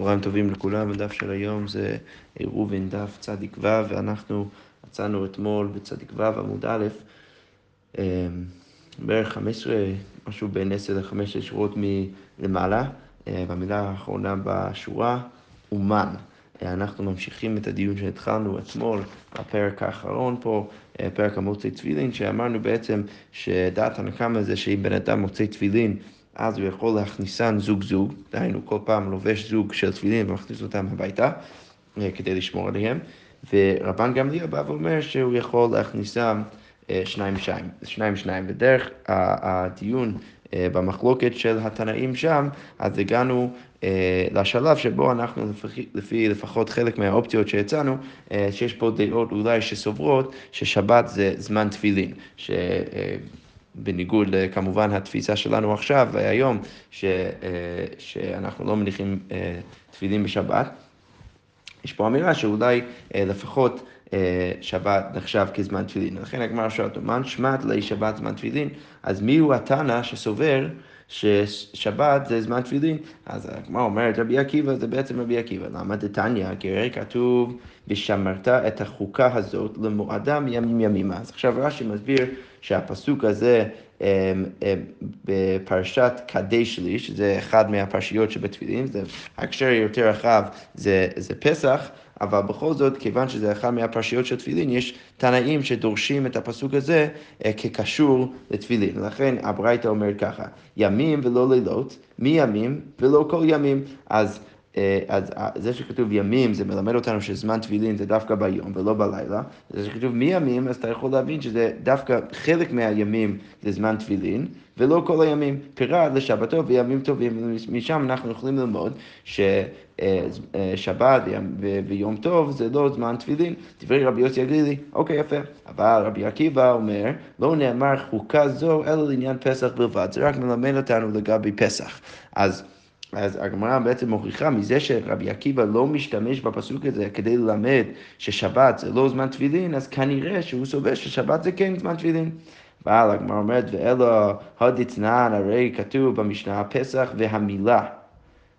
צהריים טובים לכולם, הדף של היום זה ראובן דף צדיק ו', ואנחנו מצאנו אתמול בצדיק ו' עמוד א', אמ, בערך 15, משהו בין 10 ל-15 שורות מלמעלה, אה, במילה האחרונה בשורה, אומן. אה, אנחנו ממשיכים את הדיון שהתחלנו אתמול בפרק האחרון פה, אה, פרק המוצאי תפילין, שאמרנו בעצם שדעת הנקמה זה שאם בן אדם מוצא תפילין אז הוא יכול להכניסן זוג זוג, דהיינו כל פעם לובש זוג של תפילין ומכניס אותם הביתה אה, כדי לשמור עליהם, ורבן גמליאל בא ואומר שהוא יכול להכניסם אה, שניים שניים, שניים שניים. בדרך הדיון אה, במחלוקת של התנאים שם, אז הגענו לשלב שבו אנחנו, לפי, לפי לפחות חלק מהאופציות שהצענו, שיש פה דעות אולי שסוברות ששבת זה זמן תפילין. ש... בניגוד לכמובן התפיסה שלנו עכשיו והיום, ש, אה, שאנחנו לא מניחים אה, תפילין בשבת. יש פה אמירה שאולי אה, לפחות שבת נחשב כזמן תפילין. לכן הגמרא שואלת, מה נשמעת לי שבת זמן תפילין? אז מי הוא התנא שסובר ששבת זה זמן תפילין? אז הגמרא אומרת, רבי עקיבא זה בעצם רבי עקיבא. למה דתניא? כי הרי כתוב, ושמרת את החוקה הזאת למועדם ימים ימימה. אז עכשיו רש"י מסביר שהפסוק הזה אמ, אמ, בפרשת קדש לי, שזה אחד מהפרשיות שבתפילין, זה הקשר יותר רחב, זה, זה פסח, אבל בכל זאת, כיוון שזה אחד מהפרשיות של תפילין, יש תנאים שדורשים את הפסוק הזה אה, כקשור לתפילין. לכן הברייתא אומרת ככה, ימים ולא לילות, מימים ולא כל ימים. אז אה, אז אה, זה שכתוב ימים, זה מלמד אותנו שזמן תפילין זה דווקא ביום ולא בלילה. זה שכתוב מימים, אז אתה יכול להבין שזה דווקא חלק מהימים זה זמן תפילין, ולא כל הימים. פירט לשבתו וימים טובים, ומשם אנחנו יכולים ללמוד ששבת אה, ויום טוב זה לא זמן תפילין. דברי רבי יוסי הגלילי, אוקיי, יפה. אבל רבי עקיבא אומר, לא נאמר חוקה זו אלא לעניין פסח בלבד, זה רק מלמד אותנו לגבי פסח. אז אז הגמרא בעצם מוכיחה מזה שרבי עקיבא לא משתמש בפסוק הזה כדי ללמד ששבת זה לא זמן תפילין, אז כנראה שהוא סובר ששבת זה כן זמן תפילין. אבל הגמרא אומרת, ואלו הדיתנן, הרי כתוב במשנה הפסח והמילה,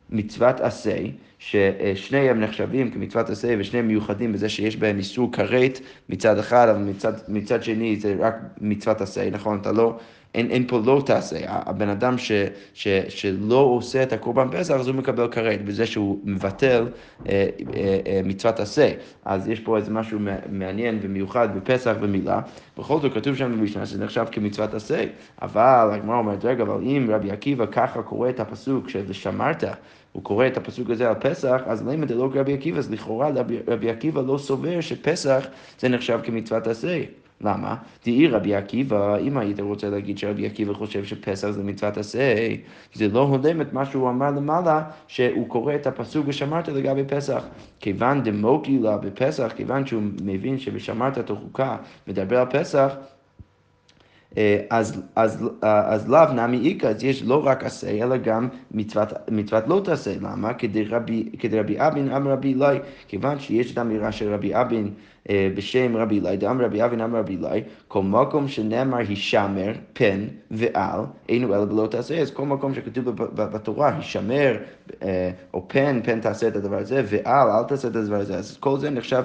מצוות עשה, ששניהם נחשבים כמצוות עשה ושניהם מיוחדים בזה שיש בהם איסור כרת מצד אחד, אבל מצד, מצד שני זה רק מצוות עשה, נכון? אתה לא... אין, אין פה לא תעשה. הבן אדם ש, ש, שלא עושה את הקורבן פסח, אז הוא מקבל כרת, בזה שהוא מבטל אה, אה, אה, מצוות עשה. אז יש פה איזה משהו מעניין ומיוחד בפסח ומילה. בכל זאת כתוב שם במשנה שזה נחשב כמצוות עשה. אבל הגמרא אומרת, רגע, אבל אם רבי עקיבא ככה קורא את הפסוק של ושמרת, הוא קורא את הפסוק הזה על פסח, אז למה לא רבי עקיבא? אז לכאורה רבי עקיבא לא סובר שפסח זה נחשב כמצוות עשה. למה? תהי רבי עקיבא, אם היית רוצה להגיד שרבי עקיבא חושב שפסח זה מצוות עשה, זה לא הולם את מה שהוא אמר למעלה, שהוא קורא את הפסוק ושמרת לגבי פסח. כיוון דמוקי לה בפסח, כיוון שהוא מבין שבשמרת את החוקה מדבר על פסח, אה, אז, אז, אה, אז לאו נמי איכא, אז יש לא רק עשה, אלא גם מצוות, מצוות לא תעשה. למה? כדי רבי, אבין אמר רבי אלי, כיוון שיש את האמירה של רבי אבין בשם רבי אלי, דאמר רבי אבין אמר רבי אלי, כל מקום שנאמר הישמר, פן ועל, אינו אלא בלא תעשה, אז כל מקום שכתוב בתורה, הישמר, או פן, פן תעשה את הדבר הזה, ועל, אל תעשה את הדבר הזה, אז כל זה נחשב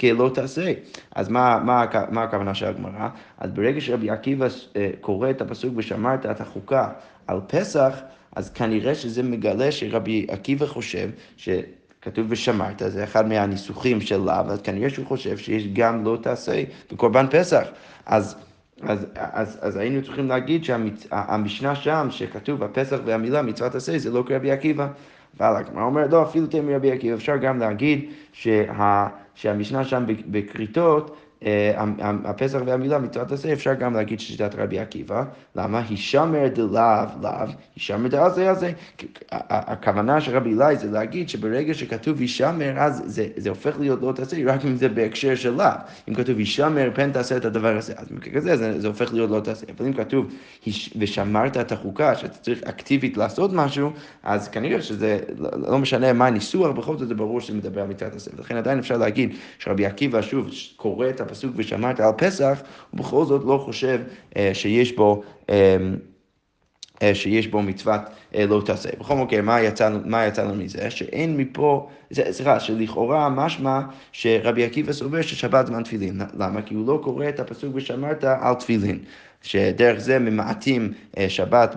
כלא תעשה. אז מה, מה, מה הכוונה של הגמרא? אז ברגע שרבי עקיבא אה, קורא את הפסוק ושמרת את החוקה על פסח, אז כנראה שזה מגלה שרבי עקיבא חושב ש... כתוב ושמרת, זה אחד מהניסוחים של לאו, אז כנראה שהוא חושב שיש גם לא תעשה בקורבן פסח. אז, אז, אז, אז היינו צריכים להגיד שהמשנה שם, שכתוב הפסח והמילה מצוות עשה, זה לא כרבי עקיבא. אבל הגמרא אומרת, לא, אפילו תהיה מרבי עקיבא, אפשר גם להגיד שה, שהמשנה שם בכריתות, הפסח והמילה מצוות עשה, אפשר גם להגיד ששיטת רבי עקיבא. למה? הישמר דלאו לאו, הישמר דעשה עשה. הכוונה של רבי אלי זה להגיד שברגע שכתוב הישמר, אז זה, זה הופך להיות לא תעשה, רק אם זה בהקשר של לאו. אם כתוב הישמר, פן תעשה את הדבר הזה, אז במקרה כזה זה, זה הופך להיות לא תעשה. אבל אם כתוב ושמרת את החוקה, שאתה צריך אקטיבית לעשות משהו, אז כנראה שזה לא, לא משנה מה הניסוח, בכל זאת זה ברור שזה מדבר על מצוות עשה. ולכן עדיין אפשר להגיד שרבי עקיבא, שוב, קורא את הפסוק ושמרת על פסח, הוא בכל זאת לא חושב אה, שיש בו... אה, אה, שיש בו מצוות לא תעשה. בכל מקרה, מה יצא, מה יצא לנו מזה? שאין מפה, סליחה, שלכאורה משמע שרבי עקיבא סובר ששבת זמן תפילין. למה? כי הוא לא קורא את הפסוק ושמרת על תפילין, שדרך זה ממעטים שבת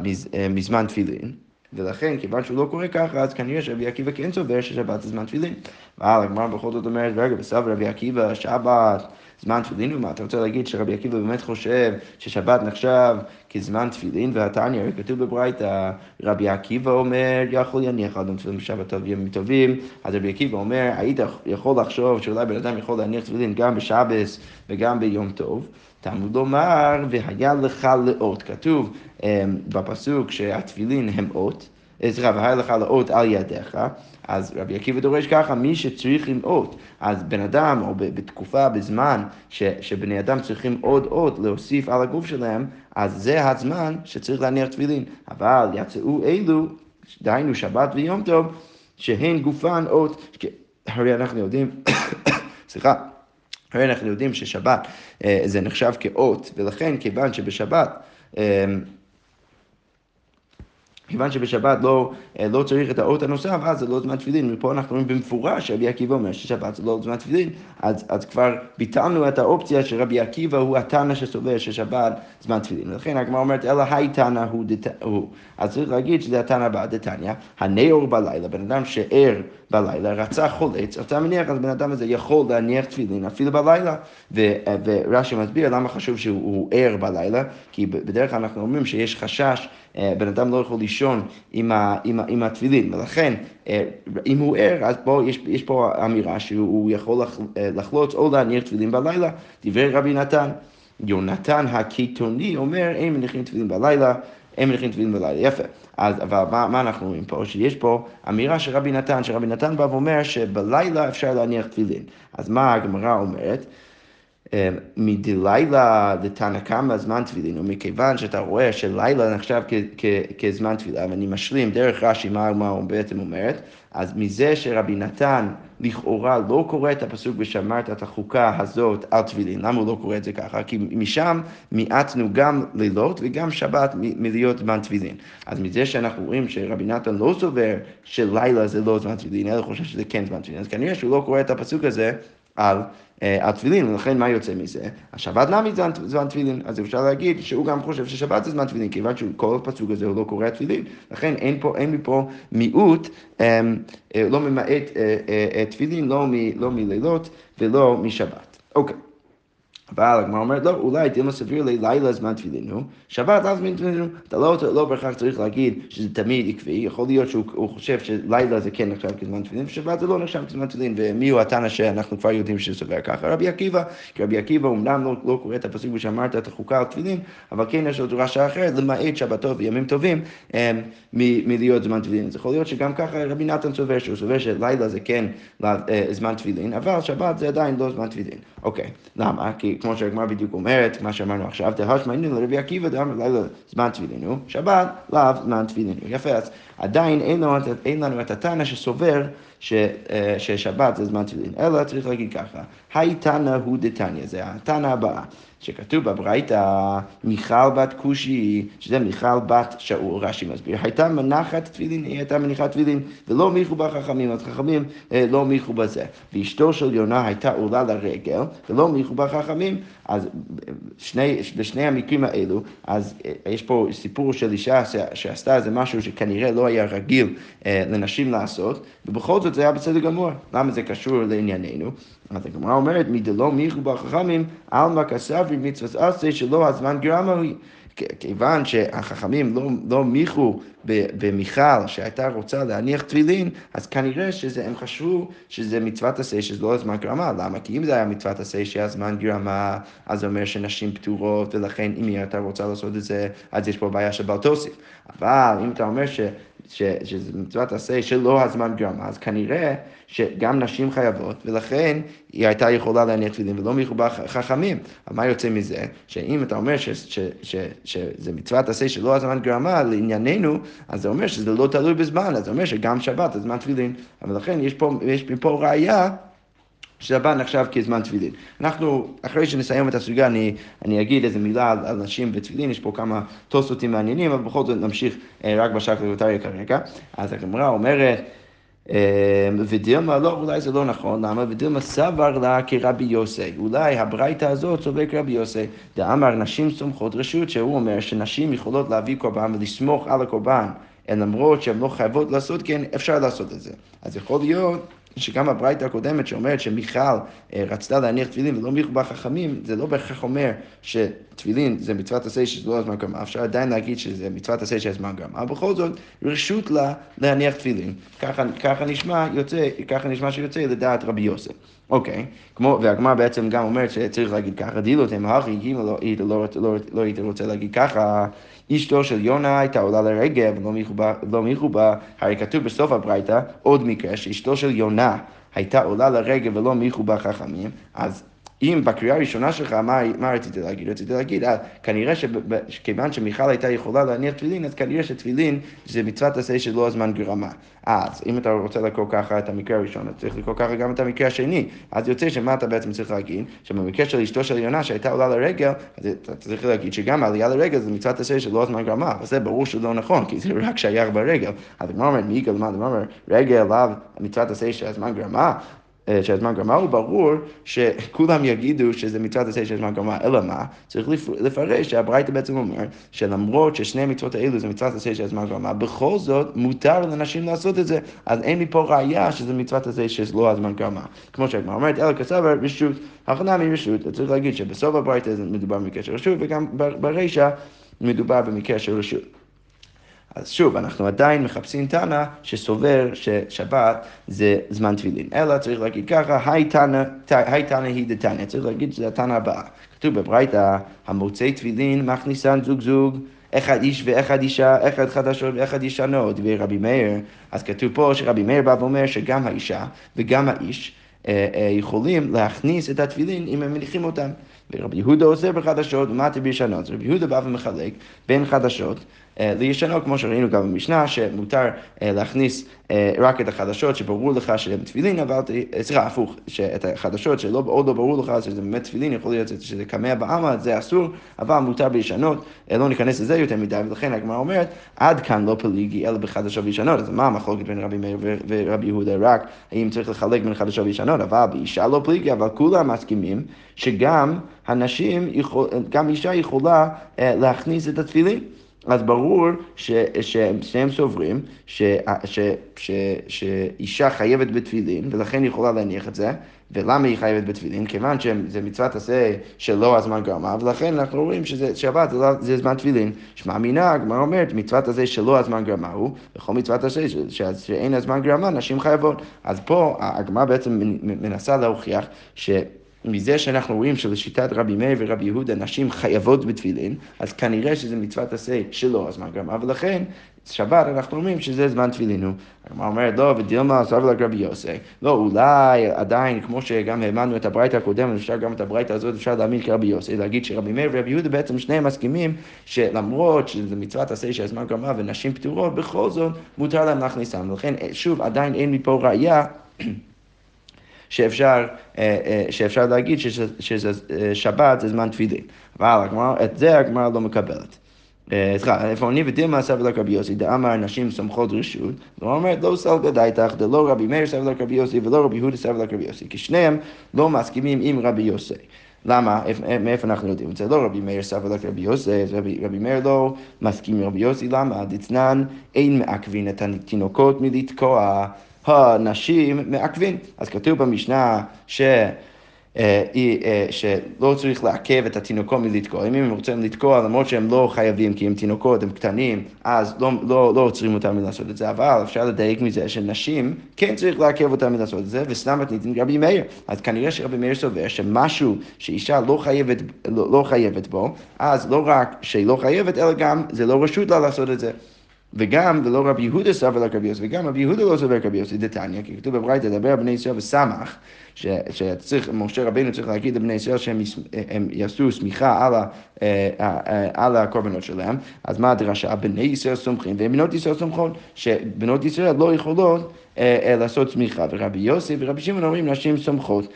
מזמן תפילין. ולכן, כיוון שהוא לא קורא ככה, אז כנראה שרבי עקיבא כן סובר ששבת זה זמן תפילין. אבל הגמרא בכל זאת אומרת, רגע, בסבא רבי עקיבא, שבת, זמן תפילין, ומה אתה רוצה להגיד שרבי עקיבא באמת חושב ששבת נחשב כזמן תפילין, והתניא, כתוב בברייתא, רבי עקיבא אומר, יכול יניח אדם תפילין בשבת טוב ימים טובים, אז רבי עקיבא אומר, היית יכול לחשוב שאולי בן אדם יכול להניח תפילין גם בשבס וגם ביום טוב. תלמוד לומר, והיה לך לאות. כתוב um, בפסוק שהתפילין הם אות, אה, סליחה, והיה לך לאות על ידיך, אז רבי עקיבא דורש ככה, מי שצריך עם אות, אז בן אדם, או בתקופה, בזמן, ש, שבני אדם צריכים עוד אות להוסיף על הגוף שלהם, אז זה הזמן שצריך להניח תפילין. אבל יצאו אלו, דהיינו שבת ויום טוב, שהן גופן אות, הרי אנחנו יודעים, סליחה. הרי אנחנו יודעים ששבת אה, זה נחשב כאות, ולכן כיוון שבשבת אה, כיוון שבשבת לא, אה, לא צריך את האות הנוסף, אז זה לא זמן תפילין. ופה אנחנו רואים במפורש שרבי עקיבא אומר ששבת זה לא זמן תפילין, אז, אז כבר ביטלנו את האופציה שרבי עקיבא הוא התנא שסובר ששבת זמן תפילין. ולכן הגמרא אומרת, אלא היי תנא הוא, הוא. אז צריך להגיד שזה התנא הבא דתניא, הנאור בלילה, בן אדם שער בלילה, רצה חולץ, אתה מניח, אז בן אדם הזה יכול להניח תפילין אפילו בלילה. ורש"י מסביר למה חשוב שהוא ער בלילה, כי בדרך כלל אנחנו אומרים שיש חשש, אה, בן אדם לא יכול לישון עם, עם, עם התפילין, ולכן אה, אם הוא ער, אז פה יש, יש פה אמירה שהוא יכול אה, לחלוץ או להניח תפילין בלילה, דברי רבי נתן. יונתן הקיתוני אומר, אין מניחים תפילין בלילה, אין מניחים תפילין בלילה. יפה. אז, אבל מה, מה אנחנו רואים פה? שיש פה אמירה של רבי נתן, שרבי נתן בא ואומר שבלילה אפשר להניח תפילין. אז מה הגמרא אומרת? אמ, מדלילה לתנא קמא זמן תפילין, ומכיוון שאתה רואה שלילה נחשב כזמן תפילה, ואני משלים דרך רש"י מה הוא בעצם אומרת, אז מזה שרבי נתן לכאורה לא קורא את הפסוק ושמרת את החוקה הזאת על תפילין, למה הוא לא קורא את זה ככה? כי משם מיעטנו גם לילות וגם שבת מלהיות זמן תפילין. אז מזה שאנחנו רואים שרבי נתן לא סובר שלילה זה לא זמן תפילין, אלא חושב שזה כן זמן תפילין, אז כנראה שהוא לא קורא את הפסוק הזה על על תפילין, ולכן מה יוצא מזה? השבת נמי זה זמן תפילין, אז אפשר להגיד שהוא גם חושב ששבת זה זמן תפילין, כיוון שכל הפסוק הזה הוא לא קורא תפילין, לכן אין, פה, אין מפה מיעוט, אה, אה, לא ממעט אה, תפילין, לא, לא מלילות ולא משבת. אוקיי. אבל הגמרא אומרת, לא, אולי דילמה סביר ללילה זמן תפילין, שבת לאו זמן תפילין, אתה לא, לא בהכרח צריך להגיד שזה תמיד עקבי, יכול להיות שהוא חושב שלילה זה כן נחשב כזמן תפילין, ושבת זה לא נחשב כזמן תפילין, ומי הוא התנא שאנחנו כבר יודעים שסובר ככה? רבי עקיבא, כי רבי עקיבא אומנם לא, לא קורא את הפסוק ושאמרת את החוקה על תפילין, אבל כן יש לו דרשה אחרת, למעט שבתות וימים טובים הם, מלהיות זמן תפילין. אז יכול להיות שגם ככה רבי נתן סובר, שהוא סובר שלילה זה כן אה, זמן תפילין, אבל שבת זה עדיין לא זמן תפילין. אוקיי, למה? כי כמו שהגמרא בדיוק אומרת, מה שאמרנו עכשיו, תהשמע הנה לרבי עקיבא דאמר לילה זמן תפילין שבת לאו זמן תפילין יפה, אז עדיין אין לנו, אין לנו את התנא שסובר ש, אה, ששבת זה זמן תפילין, אלא צריך להגיד ככה, היי תנא הוא דתניא, זה התנא הבאה. שכתוב בברייתא, מיכל בת כושי, שזה מיכל בת שאול, רש"י מסביר, הייתה מנחת תפילין, היא הייתה מניחת תפילין, ולא מיכו בה חכמים, אז חכמים אה, לא מיכו בזה. ואשתו של יונה הייתה עולה לרגל, ולא מיכו בה חכמים, אז שני, בשני המקרים האלו, אז אה, יש פה סיפור של אישה שעשתה איזה משהו שכנראה לא היה רגיל אה, לנשים לעשות, ובכל זאת זה היה בסדר גמור. למה זה קשור לענייננו? אז הגמרא אומרת, מדלא מיכו בחכמים, עלמא כסברי מצוות עשה שלא הזמן גרמה היא. כיוון שהחכמים לא, לא מיכו במיכל שהייתה רוצה להניח תפילין, אז כנראה שהם חשבו שזה מצוות עשה שזה לא הזמן גרמה. למה? כי אם זה היה מצוות עשה שהזמן גרמה, אז זה אומר שנשים פטורות, ולכן אם היא הייתה רוצה לעשות את זה, אז יש פה בעיה של בל. אבל אם אתה אומר ש... ש, שזה מצוות עשה שלא הזמן גרמה, אז כנראה שגם נשים חייבות, ולכן היא הייתה יכולה להניח תפילין ולא מחובר חכמים. אבל מה יוצא מזה? שאם אתה אומר ש, ש, ש, שזה מצוות עשה שלא הזמן גרמה לענייננו, אז זה אומר שזה לא תלוי בזמן, אז זה אומר שגם שבת הזמן תפילין. אבל לכן יש פה, יש פה ראייה שבת נחשב כזמן תפילין. אנחנו, אחרי שנסיים את הסוגיה, אני, אני אגיד איזה מילה על, על נשים ותפילין, יש פה כמה תוספותים מעניינים, אבל בכל זאת נמשיך אה, רק בשקלותריה כרגע. אז הגמרא אומרת, אה, ודילמה לא, אולי זה לא נכון, למה? ודילמה סבר לה כרבי יוסי. אולי הברייתא הזאת צודק רבי יוסי. דאמר נשים סומכות רשות, שהוא אומר שנשים יכולות להביא קורבן ולסמוך על הקורבן, למרות שהן לא חייבות לעשות כן, אפשר לעשות את זה. אז יכול להיות שגם הברייתא הקודמת שאומרת שמיכל אה, רצתה להניח תפילין ולא מיכו בחכמים, זה לא בהכרח אומר שתפילין זה מצוות עשה שזה לא הזמן גרמה, אפשר עדיין להגיד שזה מצוות עשה שזה הזמן גרמה, בכל זאת רשות לה להניח תפילין. ככה, ככה נשמע יוצא, ככה נשמע שיוצא לדעת רבי יוסף. אוקיי, כמו, והגמר בעצם גם אומרת שצריך להגיד ככה, דילו תמהכי, אם לא לא, לא, לא היית רוצה להגיד ככה, אשתו של יונה הייתה עולה לרגל ולא מיכו בה, הרי כתוב בסוף הברייתא עוד מקרה שאשתו של יונה הייתה עולה לרגל ולא מיכו בה חכמים, אז אם בקריאה הראשונה שלך, מה, מה רציתי להגיד? רציתי להגיד, אה, כנראה שכיוון שמיכל הייתה יכולה להניח תפילין, אז כנראה שתפילין זה מצוות עשה שלא הזמן גרמה. אז אם אתה רוצה לקרוא ככה את המקרה הראשון, אז צריך לקרוא ככה גם את המקרה השני. אז יוצא שמה אתה בעצם צריך להגיד? שבמקרה של אשתו של יונה שהייתה עולה לרגל, אז אתה צריך להגיד שגם עלייה לרגל זה מצוות עשה שלא הזמן גרמה. אבל זה ברור שלא נכון, כי זה רק שייך ברגל. אז הגמרא אומרת, מי יגאל מה? הגמרא רגל לאו מצוות עשה שהזמן גרמה. אה, שהזמן גרמה, הוא ברור שכולם יגידו שזה מצוות עשה שהזמן גרמה, אלא מה? צריך לפרש שהברייתא בעצם אומר שלמרות ששני המצוות האלו זה מצוות עשה שהזמן גרמה, בכל זאת מותר לנשים לעשות את זה, אז אין מפה ראייה שזה מצוות עשה שלא הזמן גרמה. כמו שהגמרא אומרת, אלא כסבר רשות, הכנה מרשות, צריך להגיד שבסוף הברייתא מדובר במקרה של רשות, וגם ברישא מדובר במקרה של רשות. אז שוב, אנחנו עדיין מחפשים תנא שסובר ששבת זה זמן תפילין. אלא צריך להגיד ככה, היי תנא היא דתניא, צריך להגיד שזה התנא הבאה. כתוב בברייתא, המוצאי תפילין מכניסן זוג זוג. אחד איש ואחד אישה, אחד חדשות ואחד ישנות, ורבי מאיר, אז כתוב פה שרבי מאיר בא ואומר שגם האישה וגם האיש אה, אה, יכולים להכניס את התפילין אם הם מניחים אותם. ורבי יהודה עושה בחדשות ומטה בישנות. רבי יהודה בא ומחלק בין חדשות אה, לישנות, כמו שראינו גם במשנה, שמותר אה, להכניס אה, רק את החדשות שברור לך שהם תפילין, אבל, סליחה, הפוך, שאת החדשות שעוד לא ברור לך שזה באמת תפילין, יכול להיות שזה קמע בעלמא, זה אסור, אבל מותר בישנות, לא ניכנס לזה יותר מדי, ולכן הגמרא אומרת, עד כאן לא פליגי אלא בחדשות וישנות, אז מה המחלוקת בין רבי מאיר ורבי יהודה? רק, האם צריך לחלק בין חדשות וישנות, אבל באישה לא פליגי, אבל כולם מסכימים שגם הנשים, גם אישה יכולה להכניס את התפילין. אז ברור ששניהם סוברים שאישה חייבת בתפילין, ולכן היא יכולה להניח את זה. ולמה היא חייבת בתפילין? כיוון שזה מצוות עשה שלא הזמן גרמה, ולכן אנחנו רואים שזה שבת, זה, לא, זה זמן תפילין. שמע מינה, הגמרא אומרת, מצוות עשה שלא הזמן גרמה הוא, וכל מצוות עשה שאין הזמן גרמה, נשים חייבות. אז פה הגמרא בעצם מנסה להוכיח ש... מזה שאנחנו רואים שלשיטת רבי מאיר ורבי יהודה נשים חייבות בתפילין, אז כנראה שזה מצוות עשה שלא הזמן גרמה, ולכן שבת אנחנו אומרים שזה זמן תפילין הוא. הגמרא אומרת, לא, ודילמה עזב לה רבי יוסי. לא, אולי עדיין, כמו שגם האמנו את הברייתא הקודמת, אפשר גם את הברייתא הזאת, אפשר להאמין כרבי יוסי, להגיד שרבי מאיר ורבי יהודה בעצם שניהם מסכימים שלמרות שזה מצוות עשה שהזמן גרמה ונשים פטורות, בכל זאת מותר להם להכניסם. ולכן, שוב, עדיין אין מפה ראייה. שאפשר, אה, אה, שאפשר להגיד ששבת אה, זה זמן תפילין. אבל את זה הגמרא לא מקבלת. סליחה, איפה אני ודילמה סבא לרבי יוסי, דאמר נשים סומכות רשות, לא אומרת לא סלגא דייתך, דלא רבי מאיר סבא לרבי יוסי ולא רבי יהודה סבא לרבי יוסי, כי שניהם לא מסכימים עם רבי יוסי. למה? מאיפה אנחנו יודעים זה? לא רבי מאיר סבא לרבי יוסי, רבי, רבי מאיר לא מסכים עם רבי יוסי, למה? דצנן אין מעכבין את התינוקות מלתקוע. הנשים מעכבים. אז כתוב במשנה ש... אה, אה, שלא צריך לעכב את התינוקות מלתקוע. אם הם רוצים לתקוע, למרות שהם לא חייבים, כי הם תינוקות, הם קטנים, אז לא, לא, לא עוצרים אותם מלעשות את זה, אבל אפשר לדייק מזה שנשים, כן צריך לעכב אותם מלעשות את זה, וסתם מתניתים רבי מאיר. אז כנראה שרבי מאיר סובר שמשהו שאישה לא חייבת, לא, לא חייבת בו, אז לא רק שהיא לא חייבת, אלא גם זה לא רשות לה לעשות את זה. וגם, ולא רבי יהודה סבר לרבי יוסי, וגם רבי יהודה לא סובר כרבי יוסי דתניא, כי כתוב בברייתא, דבר בני ישראל וסמך, שצריך, משה רבינו צריך להגיד לבני ישראל שהם יעשו סמיכה על, ה, אה, אה, על הקורבנות שלהם, אז מה הדרשה? בני ישראל סומכים ובנות ישראל סומכות, שבנות ישראל לא יכולות אה, לעשות סמיכה, ורבי יוסי ורבי שמעון אומרים נשים סומכות.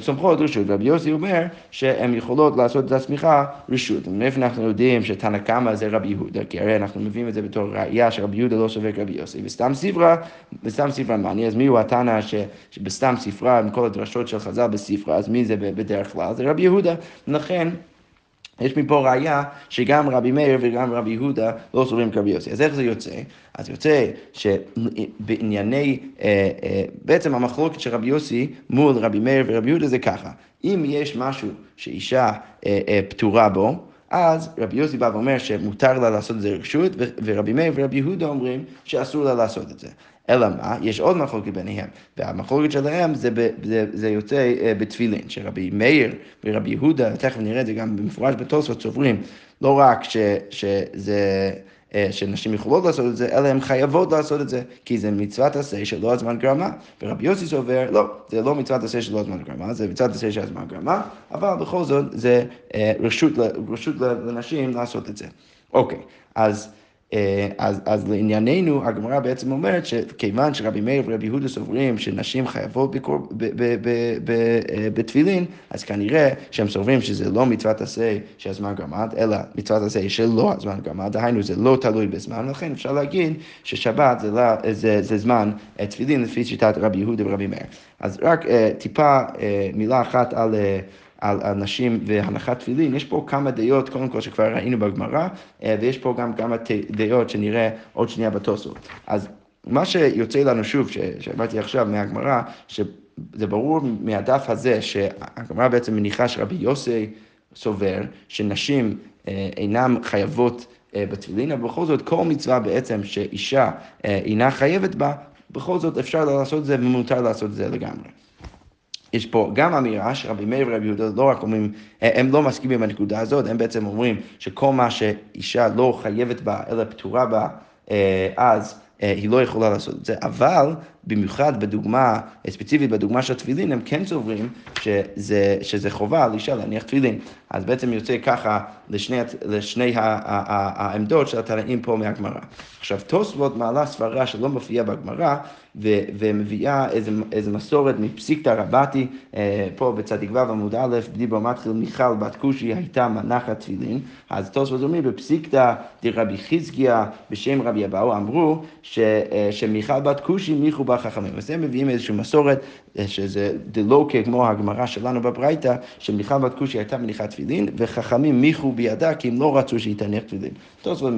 סומכות רשות, רבי יוסי אומר שהן יכולות לעשות את השמיכה רשות. מאיפה אנחנו יודעים שתנא קמא זה רבי יהודה? כי הרי אנחנו מביאים את זה בתור ראייה שרבי יהודה לא סובר רבי יוסי. וסתם ספרה, וסתם ספרה מאני, אז מי הוא התנא שבסתם ספרה, עם כל הדרשות של חז"ל בספרה, אז מי זה בדרך כלל? זה רבי יהודה. לכן... יש מפה ראייה שגם רבי מאיר וגם רבי יהודה לא סוברים כרבי יוסי. אז איך זה יוצא? אז יוצא שבענייני, אה, אה, בעצם המחלוקת של רבי יוסי מול רבי מאיר ורבי יהודה זה ככה, אם יש משהו שאישה אה, פטורה בו, אז רבי יוסי בא ואומר שמותר לה לעשות את זה רשות, ורבי מאיר ורבי יהודה אומרים שאסור לה לעשות את זה. אלא מה? יש עוד מחלוקת ביניהם, והמחלוקת שלהם זה, זה, זה יוצא uh, בתפילין, שרבי מאיר ורבי יהודה, תכף נראה את זה גם במפורש בתוספות, סוברים לא רק ש, שזה... אה, שנשים יכולות לעשות את זה, אלא הן חייבות לעשות את זה, כי זה מצוות עשה שלא הזמן גרמה. ורבי יוסי סובר, לא, זה לא מצוות עשה שלא הזמן גרמה, זה מצוות עשה של הזמן גרמה, אבל בכל זאת זה אה, רשות, רשות לנשים לעשות את זה. אוקיי, אז... אה, אז, אז לענייננו, הגמרא בעצם אומרת שכיוון שרבי מאיר ורבי יהודה סוברים שנשים חייבות אה, בתפילין, אז כנראה שהם סוברים שזה לא מצוות עשה של הזמן גרמד, אלא מצוות עשה שלא הזמן גרמד, דהיינו זה לא תלוי בזמן, ולכן אפשר להגיד ששבת זה, לא, זה, זה זמן אה, תפילין לפי שיטת רבי יהודה ורבי מאיר. אז רק טיפה מילה אחת על... על, על נשים והנחת תפילין, יש פה כמה דעות, קודם כל שכבר ראינו בגמרא, אה, ויש פה גם כמה דעות שנראה עוד שנייה בתוספות. אז מה שיוצא לנו שוב, שאמרתי עכשיו מהגמרא, שזה ברור מהדף הזה שהגמרא בעצם מניחה שרבי יוסי סובר שנשים אה, אינן חייבות אה, בתפילין, אבל בכל זאת כל מצווה בעצם שאישה אינה חייבת בה, בכל זאת אפשר לעשות את זה ומותר לעשות את זה לגמרי. יש פה גם אמירה שרבי מאיר ורבי יהודה לא רק אומרים, הם לא מסכימים בנקודה הזאת, הם בעצם אומרים שכל מה שאישה לא חייבת בה, אלא פטורה בה, אה, אז אה, היא לא יכולה לעשות את זה, אבל במיוחד בדוגמה, ספציפית בדוגמה של תפילין, הם כן סוברים שזה, שזה חובה על אישה להניח תפילין. אז בעצם יוצא ככה לשני, לשני העמדות של התנאים פה מהגמרא. עכשיו, תוספות מעלה סברה שלא מופיעה בגמרא, ומביאה איזה, איזה מסורת מפסיקתא רבתי, אה, פה בצדיק ו' עמוד א', דיבר מתחיל מיכל בת כושי הייתה מנחת תפילין, אז תוספות אומרים בפסיקתא דרבי חזקיה בשם רבי אבאו אמרו ש, אה, שמיכל בת כושי מיכו בה חכמים. אז הם מביאים איזושהי מסורת, אה, שזה דלוקה כמו הגמרא שלנו בברייתא, שמיכל בת כושי הייתה מניחת תפילין, וחכמים מיכו בידה כי הם לא רצו שהיא תניח תפילין. תוספות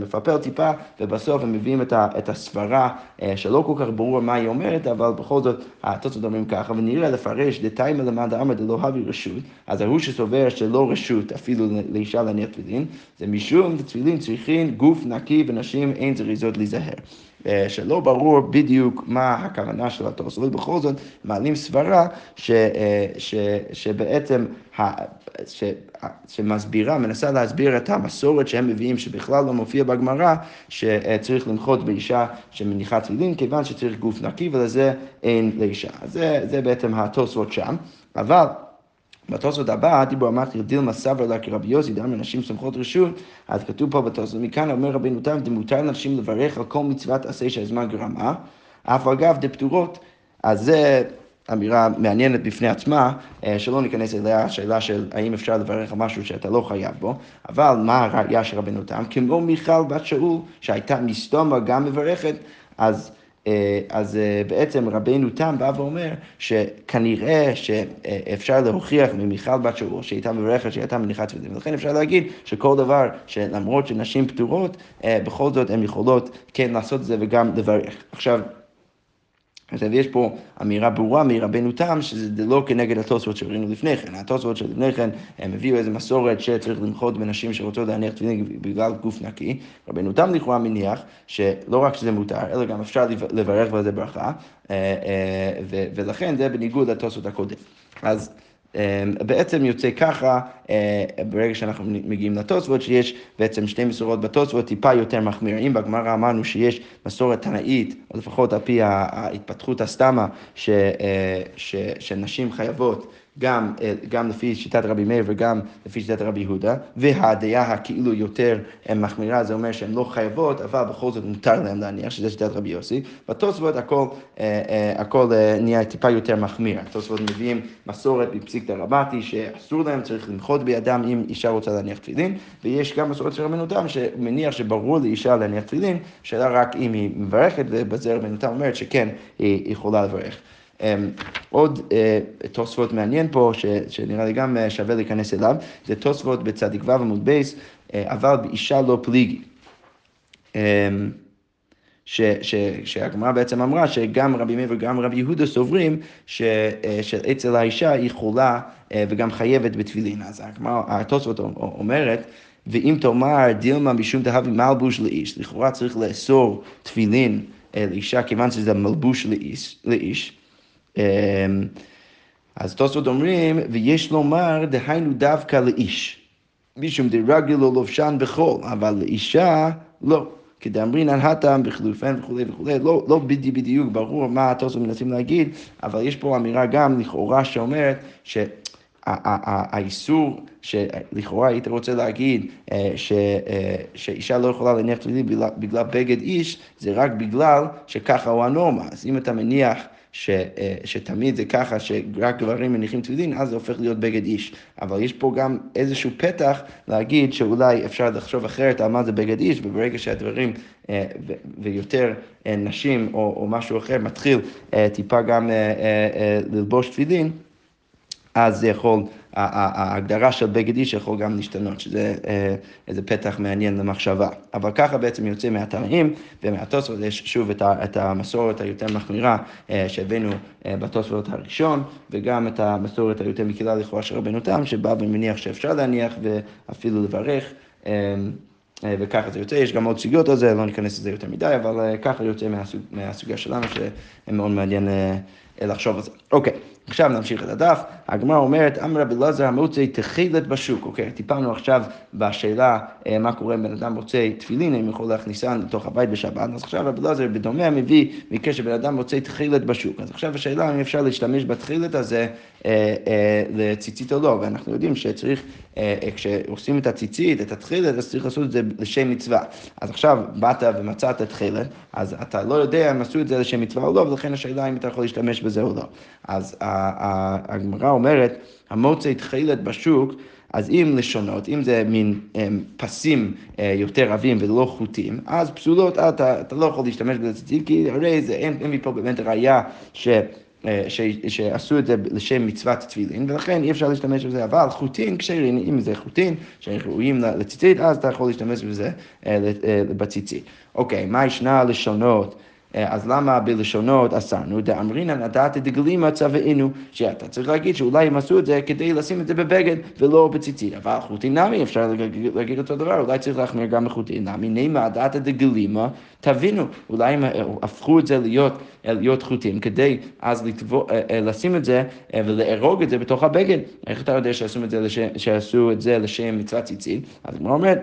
מפפר טיפה, ובסוף הם מביאים את הסברה שלא כל כך ברור מה היא אומרת, אבל בכל זאת התוצאות אומרים ככה, ונראה לפרש דתיימא למד אמר דלא הבי רשות, אז ההוא שסובר שלא רשות אפילו לאישה להניח תפילין, זה משום תפילין צריכים גוף נקי ונשים אין זריזות להיזהר. אה, שלא ברור בדיוק מה הכוונה של התוספות, בכל זאת מעלים סברה ש, אה, ש, שבעצם, ש, ש, שמסבירה, מנסה להסביר את המסורת שהם מביאים, שבכלל לא מופיע בגמרא, שצריך לנחות באישה שמניחה תפילין, כיוון שצריך גוף נקי ולזה אין לאישה. זה, זה בעצם התוספות שם, אבל בתוספות הבא, דיבור אמרתי דילמה סבר לה כרבי יוסי, דם לנשים סמכות רשות, אז כתוב פה בתוספות, מכאן אומר רבינו תם, דמותר לנשים לברך על כל מצוות עשה שהזמן גרמה, אף אגב דפטורות, אז זה אמירה מעניינת בפני עצמה, אה, שלא ניכנס אליה, השאלה של האם אפשר לברך על משהו שאתה לא חייב בו, אבל מה הראייה של רבנו תם? כמו מיכל בת שאול, שהייתה מסתומה גם מברכת, אז... אה, אז אה, בעצם רבינו תם בא ואומר שכנראה שאפשר להוכיח ממיכל בת שאול שהייתה מברכת שהייתה מניחת תפילין, ולכן אפשר להגיד שכל דבר שלמרות שנשים פטורות, בכל זאת הן יכולות כן לעשות את זה וגם לברך. עכשיו, עכשיו יש פה אמירה ברורה מרבנו תם, שזה לא כנגד התוספות שראינו לפני כן. התוספות שלפני כן הם הביאו איזו מסורת שצריך למחות בנשים שרוצות להניח תפילין בגלל גוף נקי. רבנו תם לכאורה מניח שלא רק שזה מותר, אלא גם אפשר לברך על זה ברכה, אה, אה, ולכן זה בניגוד לתוספות הקודם. אז בעצם יוצא ככה, ברגע שאנחנו מגיעים לתוספות, שיש בעצם שתי מסורות בתוספות טיפה יותר מחמירים. בגמרא אמרנו שיש מסורת תנאית, או לפחות על פי ההתפתחות הסתמה, שנשים חייבות. גם, אה, גם לפי שיטת רבי מאיר וגם לפי שיטת רבי יהודה, והדעה הכאילו יותר אה, מחמירה, זה אומר שהן לא חייבות, אבל בכל זאת מותר להן להניח, שזה שיטת רבי יוסי. בתוספות הכל, אה, הכל נהיה טיפה יותר מחמיר. התוספות מביאים מסורת בפסיקתא רבתי, שאסור להם, צריך למחות בידם אם אישה רוצה להניח תפילין, ויש גם מסורת של רבנו תם, שמניח שברור לאישה להניח תפילין, שאלה רק אם היא מברכת, ובזה רבנו תם אומרת שכן, היא יכולה לברך. אמ, עוד אה, תוספות מעניין פה, שנראה לי גם אה, שווה להיכנס אליו, זה תוספות בצדיק ו' עמוד בייס, אה, אבל באישה לא פליגי. אמ, שהגמרא בעצם אמרה שגם רבי מאיר וגם רבי יהודה סוברים שאצל האישה היא חולה וגם חייבת בתפילין. אז הגמרא, התוספות אומרת, ואם תאמר דילמה משום תהבי מלבוש לאיש, לכאורה צריך לאסור תפילין לאישה כיוון שזה מלבוש לאיש, לאיש אז תוספות אומרים, ויש לומר, דהיינו דווקא לאיש. משום דרגל לא לובשן בחול, אבל לאישה לא. כדאמרינן הטעם בחילופן וכולי וכולי, לא, לא בדיוק בדיוק ברור מה התוספות מנסים להגיד, אבל יש פה אמירה גם לכאורה שאומרת שהאיסור, שלכאורה היית רוצה להגיד אה, ש, אה, שאישה לא יכולה להניח תפילין בגלל בגד איש, זה רק בגלל שככה הוא הנורמה. אז אם אתה מניח ש, אה, שתמיד זה ככה שרק גברים מניחים תפילין, אז זה הופך להיות בגד איש. אבל יש פה גם איזשהו פתח להגיד שאולי אפשר לחשוב אחרת על מה זה בגד איש, וברגע שהדברים אה, ויותר אה, נשים או, או משהו אחר מתחיל טיפה גם ללבוש תפילין, אז זה יכול, ההגדרה של בגד איש יכול גם להשתנות, שזה אה, איזה פתח מעניין למחשבה. אבל ככה בעצם יוצא מהתנאים ומהתוספות, יש שוב את המסורת היותר מחמירה אה, שהבאנו אה, בתוספות הראשון, וגם את המסורת היותר מקלה לכאורה של רבנו תם, שבא ומניח שאפשר להניח ואפילו לברך. וככה זה יוצא, יש גם עוד סוגיות על זה, לא ניכנס לזה יותר מדי, אבל ככה יוצא מהסוגיה שלנו, שמאוד מעניין לחשוב על זה. אוקיי. עכשיו נמשיך את הדף, הגמרא אומרת, אמר רבי אלעזר המוצא תחילת בשוק, אוקיי, טיפלנו עכשיו בשאלה אה, מה קורה אם בן אדם מוצא תפילין, אם יכול להכניסן לתוך הבית בשבת, אז עכשיו רבי אלעזר בדומה מביא מקרה שבן אדם מוצא תחילת בשוק, אז עכשיו השאלה אם אפשר להשתמש בתחילת הזה אה, אה, לציצית או לא, ואנחנו יודעים שצריך, כשעושים את הציצית, את התחילת, אז צריך לעשות את זה לשם מצווה. אז עכשיו באת ומצאת תחילת, אז אתה לא יודע אם עשו את זה לשם מצווה או לא, ולכן השאלה אם אתה יכול להשתמש בזה או לא. אז הגמרא אומרת, המוצא תחילת בשוק, אז אם לשונות, אם זה מין הם, פסים אה, יותר עבים ולא חוטים, אז פסולות, אתה, אתה לא יכול להשתמש בזה, כי הרי זה, אין, אין לי פה באמת ראייה ש... אה, ש, שעשו את זה לשם מצוות תפילין, ולכן אי אפשר להשתמש בזה, אבל חוטין כשרים, אם זה חוטין שראויים לציצית, אז אתה יכול להשתמש בזה אה, בציצית. אוקיי, מה ישנה לשונות? אה, אז למה בלשונות אסרנו? דאמרינן נתת דגלימה צווינו, שאתה צריך להגיד שאולי הם עשו את זה כדי לשים את זה בבגד ולא בציצית. אבל חוטין נמי, אפשר להגיד אותו דבר, אולי צריך להחמיר גם בחוטין נמי. נימה דתא דגלימה, תבינו, אולי הם אה, הפכו את זה להיות, אה, להיות חוטים כדי אז לתבוא, לשים את זה ולארוג את זה בתוך הבגד. איך אתה יודע שעשו את זה לשם, שעשו את זה לשם מצוות ציצית? אז הוא אומר,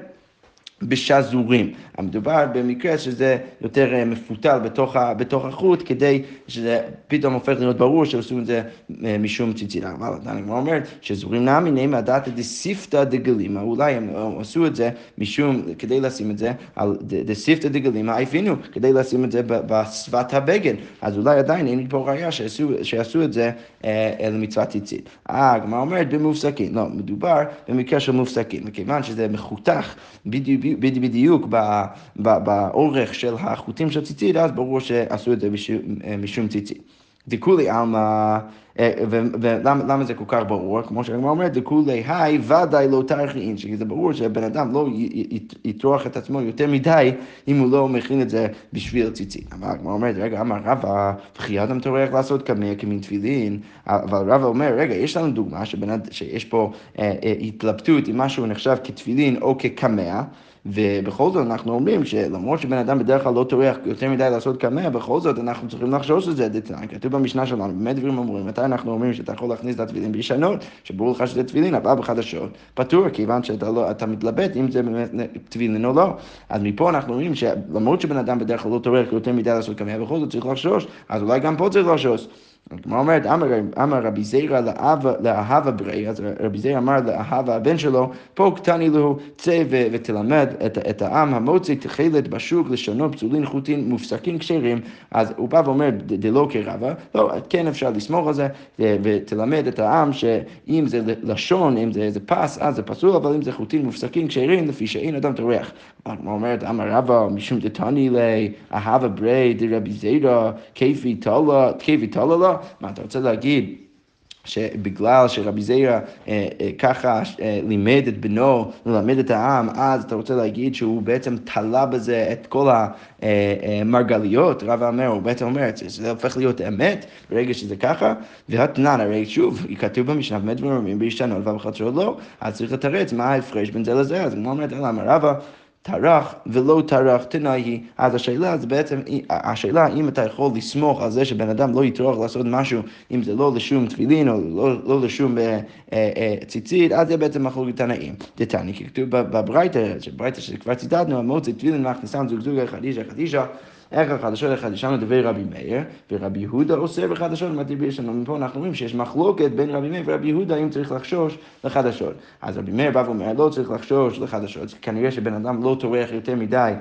בשזורים. המדובר במקרה שזה יותר אה, מפותל בתוך, בתוך החוט, כדי שזה פתאום הופך להיות ברור שעושים את זה אה, משום ציצילה. אבל עדיין הגמרא אומרת שזורים נמי נמי הדתא דסיפתא דגלימה, אולי הם עשו את זה משום, כדי לשים את זה על דסיפתא דגלימה, הבינו, כדי לשים את זה בשפת הבגד. אז אולי עדיין אין לי פה ראייה שעשו, שעשו את זה אה, למצוות ציצית. אה, הגמרא אומרת במופסקים. לא, מדובר במקרה של מופסקים, מכיוון שזה מחותך בדיוק. בדיוק באורך של החוטים של ציצית, אז ברור שעשו את זה משום ציצית. דכולי עלמא, אה, ולמה זה כל כך ברור? כמו שהגמרא אומרת, דכולי היי ודאי לא תרחין, שזה ברור שהבן אדם לא יטרוח את עצמו יותר מדי אם הוא לא מכין את זה בשביל ציצית. אבל הגמרא אומרת, רגע, אמר רבא, וכי אדם טורח לעשות קמע כמין תפילין, אבל רבא אומר, רגע, יש לנו דוגמה שיש פה אה, אה, התלבטות אם משהו נחשב כתפילין או כקמע, ובכל זאת אנחנו אומרים שלמרות שבן אדם בדרך כלל לא טורח יותר מדי לעשות קמע, בכל זאת אנחנו צריכים לחשוש את זה דתנאי. כתוב במשנה שלנו, באמת דברים אומרים, מתי אנחנו אומרים שאתה יכול להכניס את התפילין בישנות, שברור לך שזה תפילין, הבא בחדשות, פטור, כיוון שאתה לא, מתלבט אם זה באמת תפילין או לא. אז מפה אנחנו אומרים שלמרות שבן אדם בדרך כלל לא טורח יותר מדי לעשות קמע, בכל זאת צריך לחשוש, אז אולי גם פה צריך לחשוש. הגמרא אומרת, אמר רבי זיירא לאהבה ברי, אז רבי זיירא אמר לאהבה הבן שלו, פה קטני לו, צא ותלמד את העם המוציא תכלת בשוק לשונות פסולין חוטין מופסקים כשרים, אז הוא בא ואומר, דלא כרבה, לא, כן אפשר לסמוך על זה, ותלמד את העם שאם זה לשון, אם זה איזה פס, אז זה פסול, אבל אם זה חוטין מופסקים כשרים, לפי שאין אדם טורח. הגמרא אומרת, אמר רבא, משום דתני לאהבה ברי דרבי זיירא, כיפי תלה לה, מה אתה רוצה להגיד? שבגלל שרבי זיירה אה, אה, ככה אה, לימד את בנו ללמד את העם, אז אתה רוצה להגיד שהוא בעצם תלה בזה את כל המרגליות, רב אומר, הוא בעצם אומר, שזה הופך להיות אמת ברגע שזה ככה, והתנן, הרי שוב, כתוב במשנה, באמת דברים בישנות ובחדשות לא, אז צריך לתרץ מה ההפרש בין זה לזה, אז הוא אומרת, למה רבא טרח ולא טרח תנאי, אז השאלה זה בעצם, השאלה אם אתה יכול לסמוך על זה שבן אדם לא יטרוח לעשות משהו, אם זה לא לשום תפילין או לא, לא לשום אה, אה, ציצית, אז זה בעצם מחלוקת תנאים. דתני, כתוב בברייתא, ברייתא שכבר ציטטנו, המוציא תפילין מכניסם זוג זוג אחד אישה אחד אישה איך החדשות לחדשם לדברי רבי מאיר, ורבי יהודה אוסר בחדשות למדיר בישנו. מפה אנחנו רואים שיש מחלוקת בין רבי מאיר ורבי יהודה אם צריך לחשוש לחדשות. אז רבי מאיר בא ואומר, לא צריך לחשוש לחדשות, כנראה שבן אדם לא טורח יותר מדי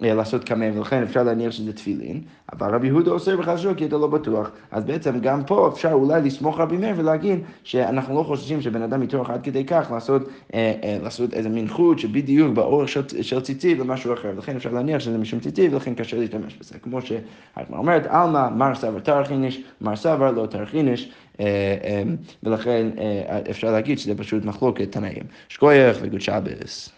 לעשות קמא, ולכן אפשר להניח שזה תפילין, אבל רבי יהודה עושה בחדשות כי אתה לא בטוח. אז בעצם גם פה אפשר אולי לסמוך רבי מאיר ולהגיד שאנחנו לא חוששים שבן אדם יטרוח עד כדי כך לעשות, אה, אה, לעשות איזה מין חוט שבדיוק באורך של, של ציציב למשהו אחר, ולכן אפשר להניח שזה משום ציציב, ולכן קשה להשתמש בזה. כמו שהגמרא אומרת, עלמא מר סבר תרחיניש, מר סבר לא תרחיניש, אה, אה, ולכן אה, אפשר להגיד שזה פשוט מחלוקת תנאים. שכוייך וגוד שבס.